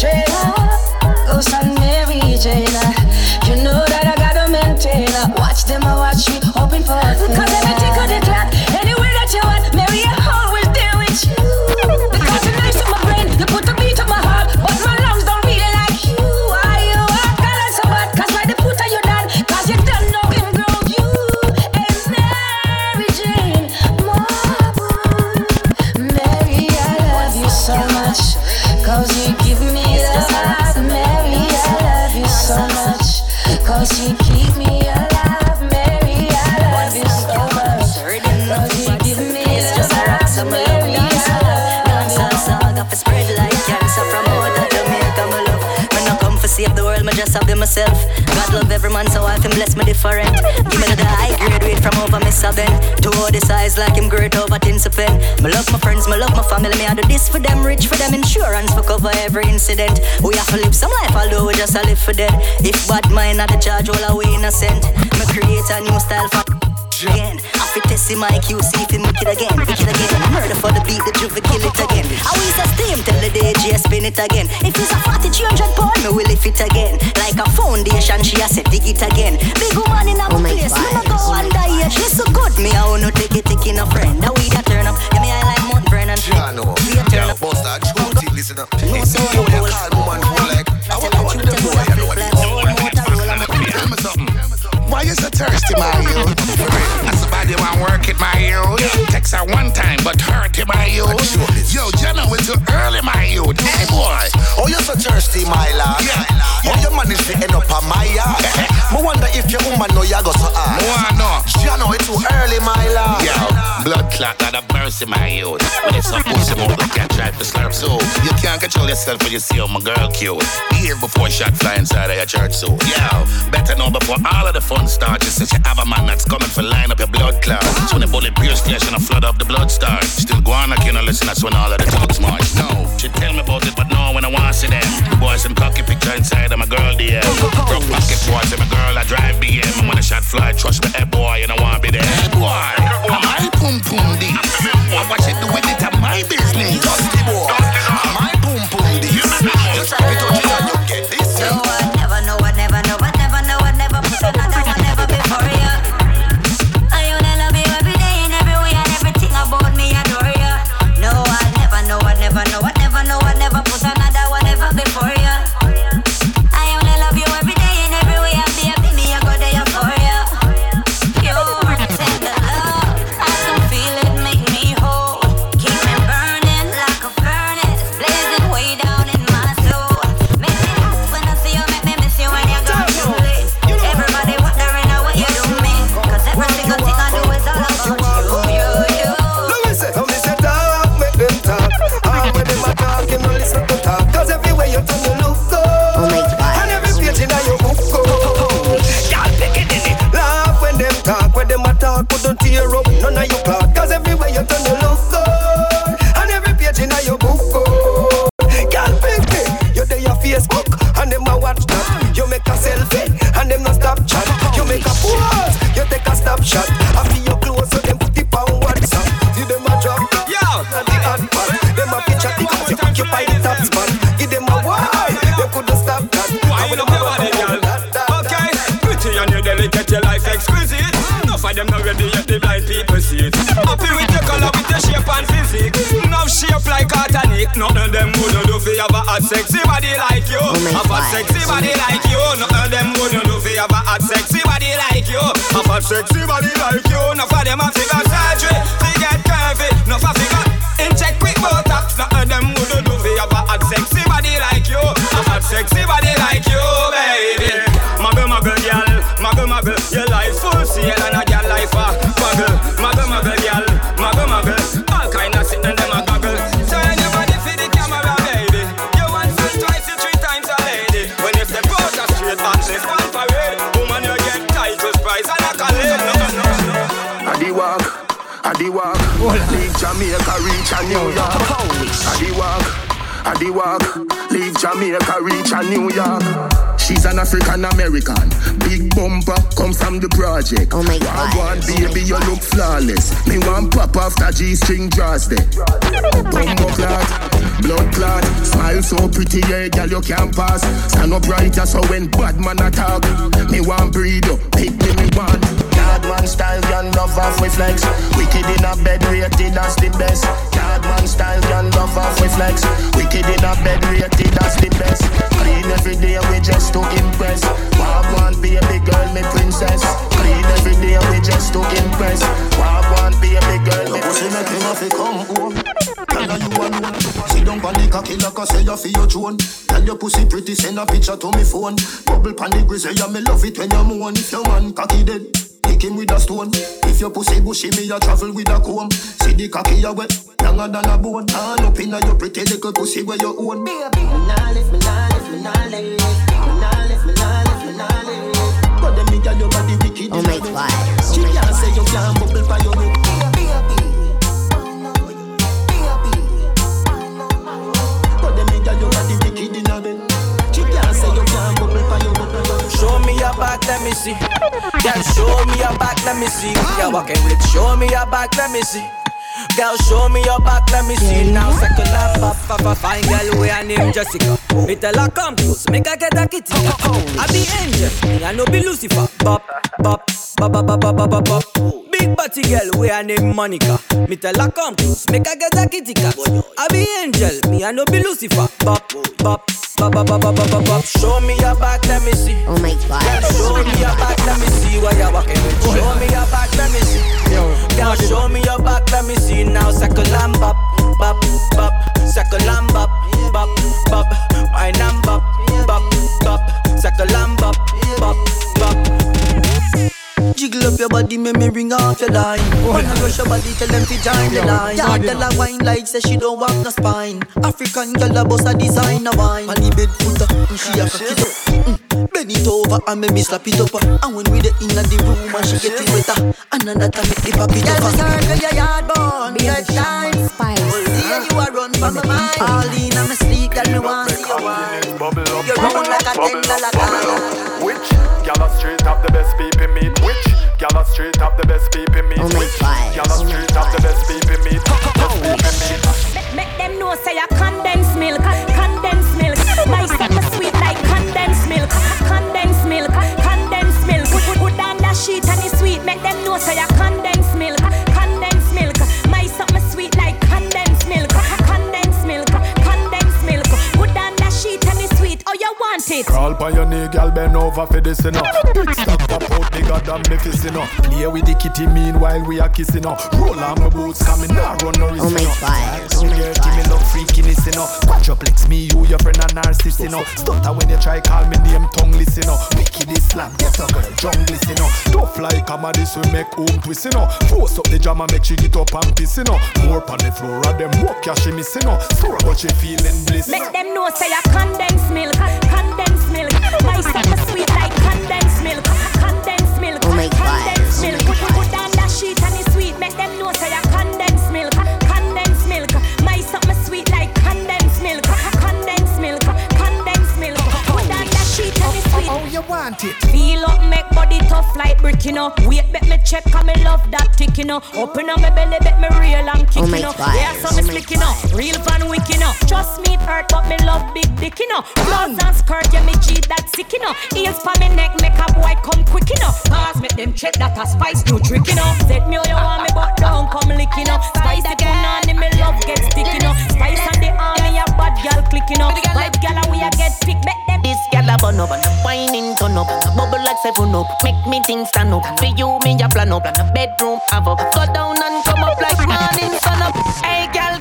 Place bless me different. Give me the high grade weight from over me seven. To all the size like him great over tinsel pen. Me love my friends, me love my family. Me I do this for them, rich for them, insurance for cover every incident. We have to live some life, although we just a live for dead. If bad mind not the charge, all we innocent. Me create a new style for again. I fit test him IQ, see if he make it again. Make it again. Murder for the beat, the juve kill it again. I will sustain tell the DJ spin it again. If it's a 40, 300 pound, me will lift it again. Like a foundation, she a said dig it again. Big woman in a oh place, me no go under here. She so good, me I wanna take it, taking a friend. Now we that turn up, yeah me I like Mount Brennan. Yeah, no. We a turn Yeah, up. bust that truth, listen up. Listen, you a call woman who like, I want, I want them boy, I know what. Tell me something. Why you so thirsty, my youth? That's about you want work it, my youth. Text her one time, but hurt my youth. Yo, know it's too early, my youth. Hey, boy. Oh, you're so thirsty, my lad. Yeah. Oh, you manage to end up on my yard. Me wonder if your woman know you go so hard. Oh, no. You know it's too early, my lad. Yo, blood clot, not a mercy, my youth. When it's a pussy move, you can't try to slurp so. You can't control yourself when you see how my girl cute. Year before shot fly inside of your church suit. Yo, better know before all of the fun starts. Said you have a man that's coming for line up your blood clot. So when the bullet pierce flesh and a flood of the blood start. Still go on, I can't listen, that's when all of the talks march. No, she tell me about it, but no, when I want to see them. The boys some cocky picture inside of my girl DM. Broke pocket towards my girl, I drive BM. And when a shot fly, trust me, hey boy, and I want to be there. Hey boy, I'm my pum pum. I watch it do with it, I'm my business. Dusty boy, sexy body African American. Big bumper come from the project. Oh my god. want oh baby, you look flawless. Me want pop after G string draws there. Bumbo clot, blood clot. Smile so pretty, yeah, girl, you can't pass. Stand up brighter so when bad man attack. Me want breed you, pick me, me want. Card man style, girl, love off with flex. Wicked in a bed, rated as the best. Card man style, girl, love off with flex. Wicked in a bed, rated as the best. Every day, we just to impress. Walk one, be a big girl, me princess. Clean every day, we just to impress. Walk one, be a big girl, me Pussy princess. make him have to come home. Tell her you alone. Sit down pon the cocky like I say you for your drone. Tell your pussy pretty, send a picture to me phone. Bubble pon the grizzly, yeah me love it when you moan. If your man cocky dead, kick him with a stone. If your pussy bushy, me a travel with a comb. See the cocky a wet, younger than a bone. Hand up inna your pretty little pussy where you own. Baby, me nah lift, me nah lift, me nah lift. Me nah lift, me nah lift, me nah lift. But them me girl your body wicked. Oh my god. She can't say you can't bubble for your lip. But them me girl your body wicked inna bed. Show me your back, let me see. Girl, show me your back, let me see. You're walking with. Show me your back, let me see. Girl, show me your back, let me see. Now second lap, pop, pop, pop, fine girl, we her name Jessica. Me tell her come close, make her get a kitty. I be angel, me I no be Lucifer. Bop, bop, bop, bop, bop, bop, bop, bop, Party girl, we are named Monica. Me tell her come close, make her get a kitty cat. I be angel, me I no be Lucifer. Bop, bop, bop, bop, bop, bop, bop, bop. Show me your back, let me see. Oh my god. Girl, show me your back, let me see where you're walking with. Show me your back, let me see. Girl, show me your back, let me see now. Circle and bop, bop, bop. Circle and bop, bop, bop. Why and bop, bop, bop. Circle and bop, bop, bop. Jiggle up your body, make me ring off your line. Wanna rush your body, tell them to join the line. Yeah, tell her wine like say she don't want no spine. African girl a boss a designer wine. On the bed footer, and she a cock it up. Mm. Bend it over and make me slap it up. And when we the inna the room and she get it wetter, and another make the pop it up. Girl, circle your yard bone, get time. See you a run from my mind. All in on my sleep, girl, me want see you wine. You run like a ten dollar car. Which gal a straight up the best people meet? Which gal a straight up the best people meet? Oh my Which God. gal a straight oh up the best people meet? Best people meet. Make them know say a condensed milk, condensed milk. My supper sweet like condensed milk, condensed milk, condensed milk. Put, put, put down that sheet and it's sweet. Make them know say a want it? Your knee, gal, bend over for this, you know. Big stack pop out, bigger than me fist, you know. Play with the kitty, meanwhile we are kissing, you know. Roll on my boots, coming now, run no risk, Oh my you know. God. So girl, give me love freakiness, you know. Quadruplex, me, you, your friend, a narcissist, you know. Stutter when you try call me name, tongue listen, you know. Wicked Islam, get a girl, jungle, you know. Tough like hammer, this will make home twist, you know. Force up the jam and make she get up and piss, you know. More on the floor, of them walk, yeah, she miss, you know. Sore, but she feeling bliss. Make them know say a condensed milk, condensed milk. My supper sweet like condensed milk, condensed milk, Oh my God. condensed milk. Oh put, put, put that sheet and it's sweet. Make them know say a condensed milk, condensed milk. My supper sweet like condensed milk, condensed milk, condensed milk. Put down that sheet and it's sweet. Oh, oh, you want it? Feel up, make body tough like brick, you know. Wait, bet me check, cause me love that tick, you know. Open up my belly, bet me real and kick, Oh you know. God. Yeah, so Oh slick, you know. Real Van Wick, you know. Trust me, it hurt, but me love big dick, you know. Blouse and skirt, yeah, me G that sick, you know. Heels for me neck, make a boy come quick, you know. Pause, make them check that a spice, new trick, you know. Set me how you want me, but don't come lick, you know. Spice the punani, me love get stick, you know. Spice on the army, a bad gal click, you know. Bad gal, we a get pick, bet them. This gal a bun up, whining turn up, bubble like seven up, make me things stand up. For you, me a plan up, bedroom have up, go down and come up like morning sun up. Hey gal,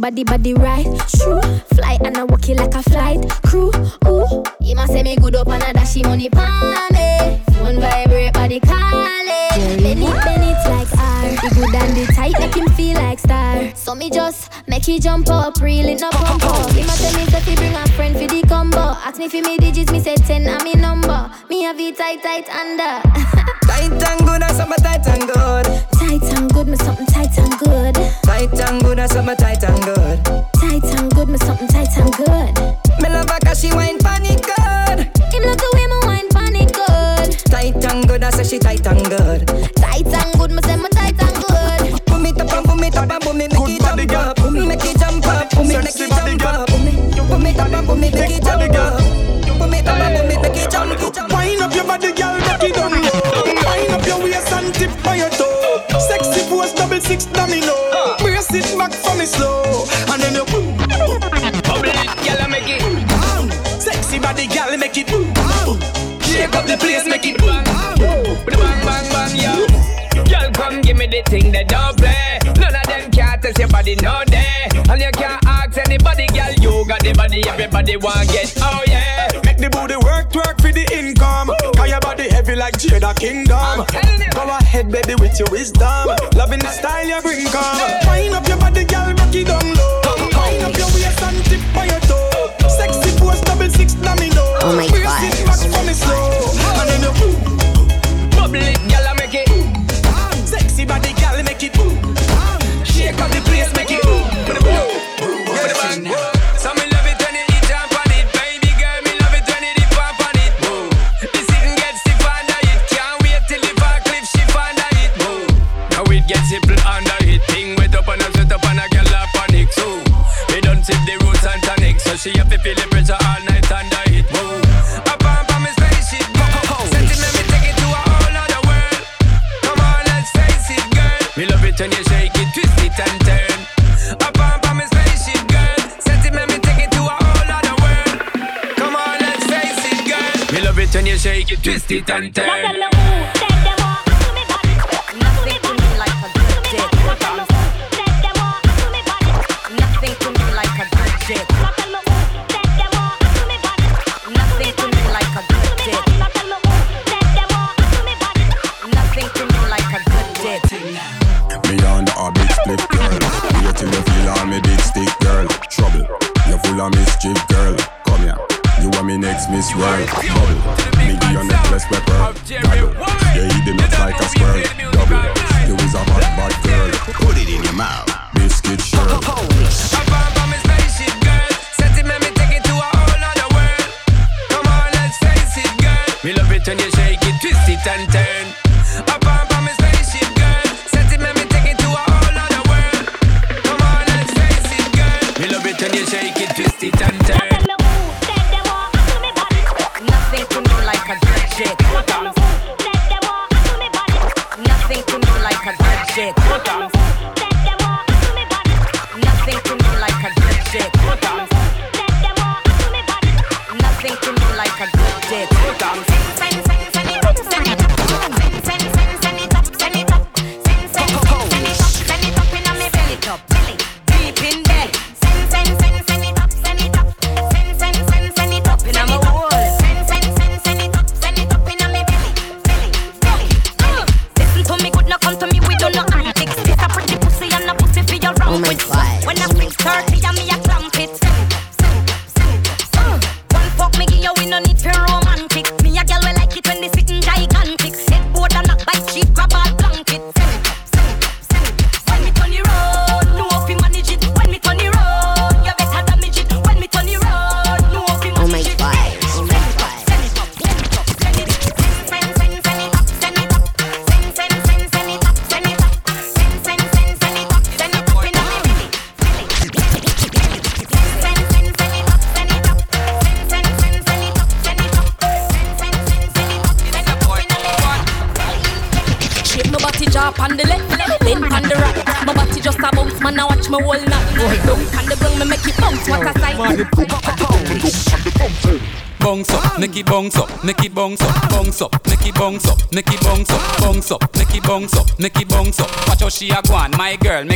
body, body right. slow, and then you boom. Bubble it, make it bang. Sexy body, gyal, make it boom. Shake up the place, make it bang. Bang, bang, bang, yo. Girl, come give me the thing that don't play. None of them can test your body no day, and you can't ask anybody, girl. You got the body, everybody want get. Oh yeah. Make the booty work, work for the income. Cause your body heavy like Jada Kingdom. Go ahead, baby, with your wisdom. Loving the style you bring, come. Każdy twist it and turn.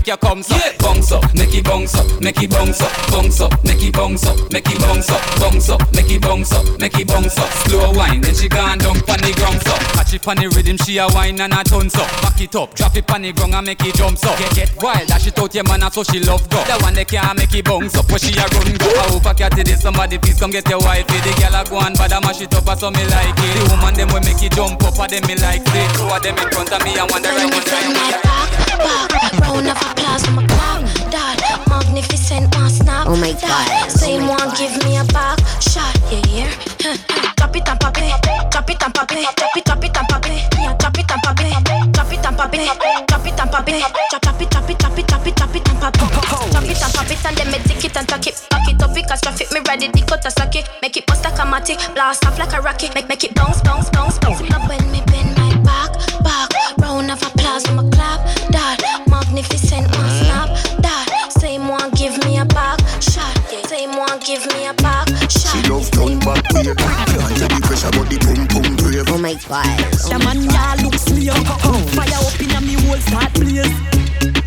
Make your come make it bounce up, bounce up, make it bounce up, make it bounce up, bounce up, make it bounce up, make it bounce up. Slow wine, then she gone down pon the ground up. Catch it pon the rhythm, she a wine and a tons up. Back it up, drop it pon the ground and make it jump up. Get get wild, dash it out your man, so she love go. The one that can't make it bounce up, where she a run go. I hope I catch it, somebody please come get your wife. The girl a go on, but I'm mash it up, so me like it. The woman them we make it jump up, and them me like it. Two of them in front of me, and one the right one right. Round of applause for my clap. Magnificent, my snap. Oh my God. Same one, give me a back shot. Yeah, yeah. Drop it and pop it, drop it and pop it, drop it, drop it and pop it. Yeah, drop it and pop it, drop it and pop it, drop it and pop it, drop it, drop it, drop it, drop it, drop it and pop it, drop it and pop it, and then me take it and tuck it, back it up because traffic me ready, the cut a socket, make it bust like a matic, blast off like a rocket, make make it bounce, bounce, bounce, bounce. Love when me bend my back, back, round of applause for my clap, dad, magnificent, my snap, give me a back shot. She love turn back way, can't tell the pressure but the pum pum brave. Oh my God. The man ya look slave, fire up inna me whole start blaze.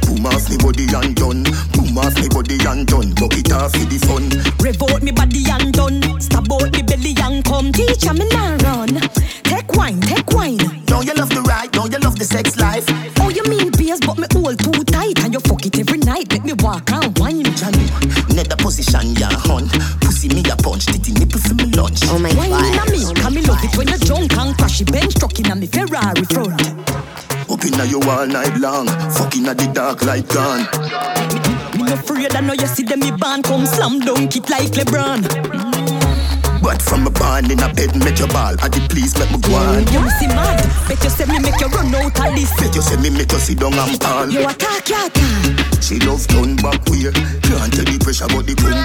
Boom off me body and done, boom off me body and done, buck it off for the fun. Rev out me body and done, stab out me belly and come. Teacher me now run, take wine, take wine. Don't you love the ride? Don't you love the sex life? Oh you mean beers, but me hold too tight and you fuck it every night. Make me walk and wine. Johnny, net the position ya hun. Pussy me a punch, titty nipple for me lunch. Oh my Wine inna God. me, come me love it when you drunk and crash it bench truck inna me Ferrari front. Up inna you all night long, fucking at the dark light gone. Me no afraid I know you see them me band come slam dunk it like LeBron. But from a barn in a bed, make your ball, at the please make me go on. You see mad, bet you say me make you run out of this. Bet you say me make you sit down and fall. You attack, you attack. She love turn back way, can't tell the pressure but the pum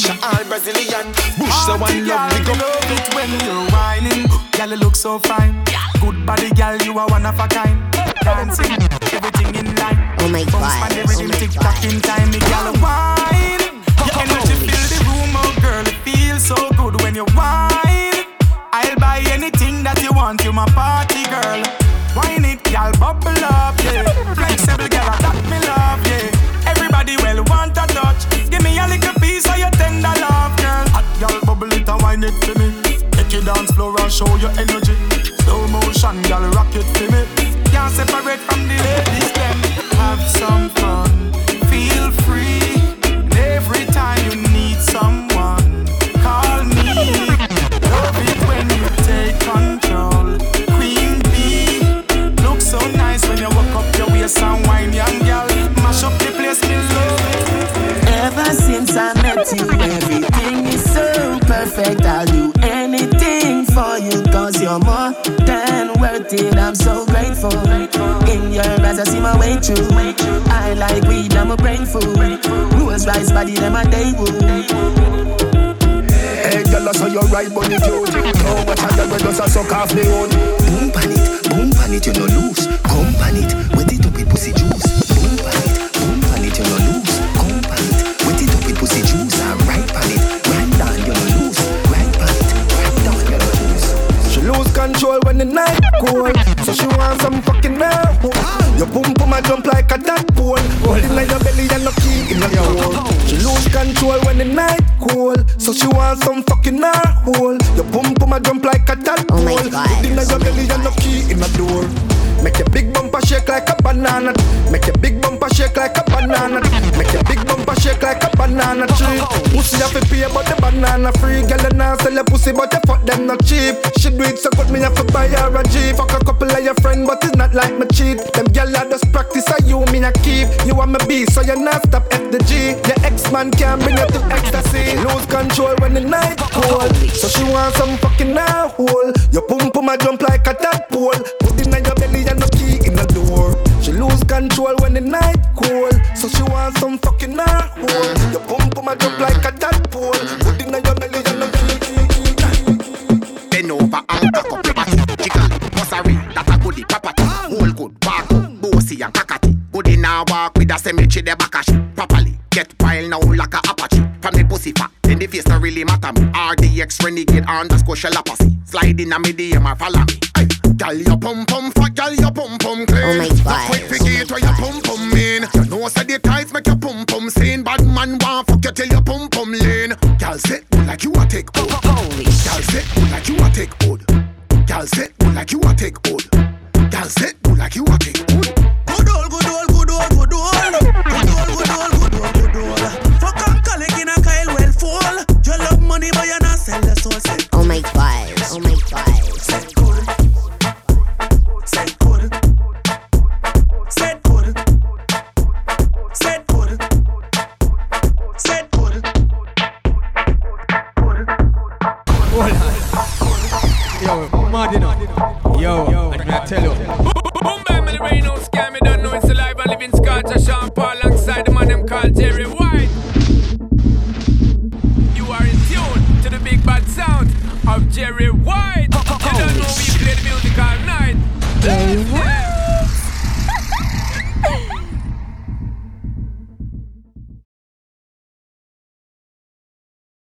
Saint Lucia, all Brazilian. Bush so one love, we go. love it when you're whining. Girl, you look so fine. Good body, girl, you are one of a kind. Dancing, everything in line. Oh my Bounce God, on the oh rhythm, my tick tock in time, me girl, wine. Your energy fill the room, oh girl, it feels so good when you whine. I'll buy anything that you want, you my party girl. Wine it, girl, bubble up, yeah. Flexible, girl, that me love, body well want a touch. Give me a little piece of your tender love, girl. Hot girl, bubble it and wine it for me. Take your dance floor and show your energy. Slow motion, girl, rock it for me. Can't separate from the ladies, them. Have some fun, feel free. And every time you need some. you. Everything is so perfect. I'll do anything for you. Cause you're more than worth it. I'm so grateful. In your eyes, I see my way through. I like weed, I'm a brain food. Rules rise, body, them a day rule. Hey, girl, I saw your right body cute. Oh, I got? We just a suck off the own. Boom pan it, boom pan it, you no loose. Come pan it, wet it up with pussy juice. The night cold, so she want some fucking now. Your boom boom a jump like a tadpole. Hold in your belly and no key in your hole. She lose control when the night cold, so she want some fucking hole. Your boom boom a jump like a tadpole. Oh Hold in your belly and no key in the door. Make your big bumper shake like a banana. Make your big bumper shake like a banana. Make your big bumper shake like a banana tree. Pussy have to pay but the banana free. Girl you now sell your pussy but you fuck them not cheap. She do it so good me have to buy her a G. Fuck a couple of your friend but it's not like me cheat. Them girl I just practice so you me a keep. You want me be so you not stop at the G. Your ex man can't bring you to ecstasy. Lose control when the night cold. So she want some fucking now hole. Your pum pum a jump like a tadpole. Put in your belly and in the door. She lose control when the night cold. So she want some fucking her hole. Your pum pum a jump like a tadpole. Put in your belly and no key. Bend over and cock up your body. Jiggle, bossary, that a goodie, property. Whole good, walk, bossy and cockatty. Good in a walk with a cemetery, the back a shit properly. Get wild now like a apache. From the pussy fat, then the face don't really matter me. RDX renegade underscore shell posse. Slide in a medium or follow me. Hey, Girl, your pum pum fat, girl, your pum pum clean. Oh my God. Quick oh figure where your pum pum mean. You know, say the tights make your pum pum seen. Bad man want fuck you till your pum pum lean. Girl, sit good like you a take hold. Oh, oh, girl, sit good like you a take hold. Girl, sit good like you a take hold. Girl, sit good like you a take Yo, yo, I tell you. Boom, bam, and the rain out scam. You don't know it's alive. I live in Scotch. I Sean Paul alongside the man them called Jerry White. You are in tune to the big bad sound of Jerry White.